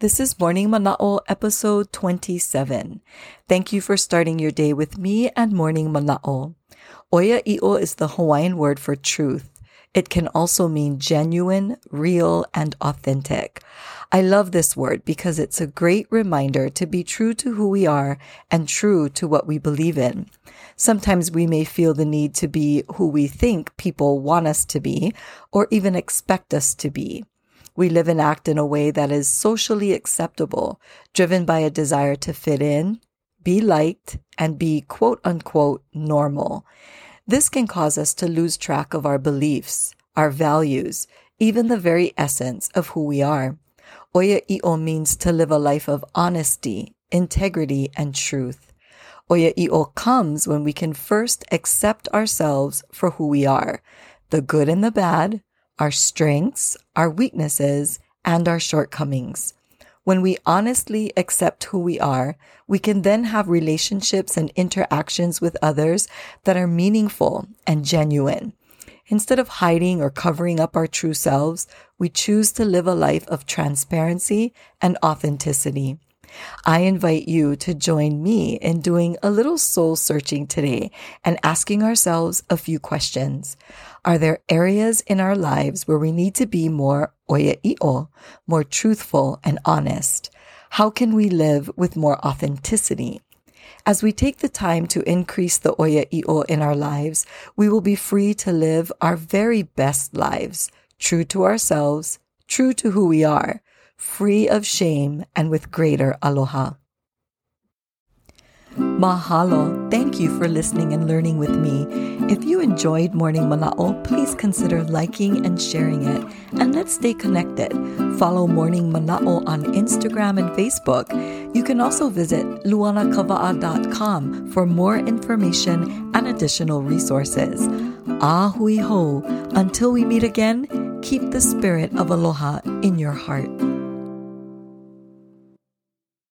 This is Morning Mana'o episode 27. Thank you for starting your day with me and Morning Mana'o. Oia'i'o is the Hawaiian word for truth. It can also mean genuine, real, and authentic. I love this word because it's a great reminder to be true to who we are and true to what we believe in. Sometimes we may feel the need to be who we think people want us to be or even expect us to be. We live and act in a way that is socially acceptable, driven by a desire to fit in, be liked, and be quote unquote normal. This can cause us to lose track of our beliefs, our values, even the very essence of who we are. Oya i'o means to live a life of honesty, integrity, and truth. Oia'i'o comes when we can first accept ourselves for who we are, the good and the bad, our strengths, our weaknesses, and our shortcomings. When we honestly accept who we are, we can then have relationships and interactions with others that are meaningful and genuine. Instead of hiding or covering up our true selves, we choose to live a life of transparency and authenticity. I invite you to join me in doing a little soul searching today and asking ourselves a few questions. Are there areas in our lives where we need to be more oia'i'o, more truthful and honest? How can we live with more authenticity? As we take the time to increase the oia'i'o in our lives, we will be free to live our very best lives, true to ourselves, true to who we are, free of shame and with greater aloha. Mahalo. Thank you for listening and learning with me. If you enjoyed Morning Mana'o, please consider liking and sharing it. And let's stay connected. Follow Morning Mana'o on Instagram and Facebook. You can also visit luanakava'a.com for more information and additional resources. A hui hou. Until we meet again, keep the spirit of aloha in your heart.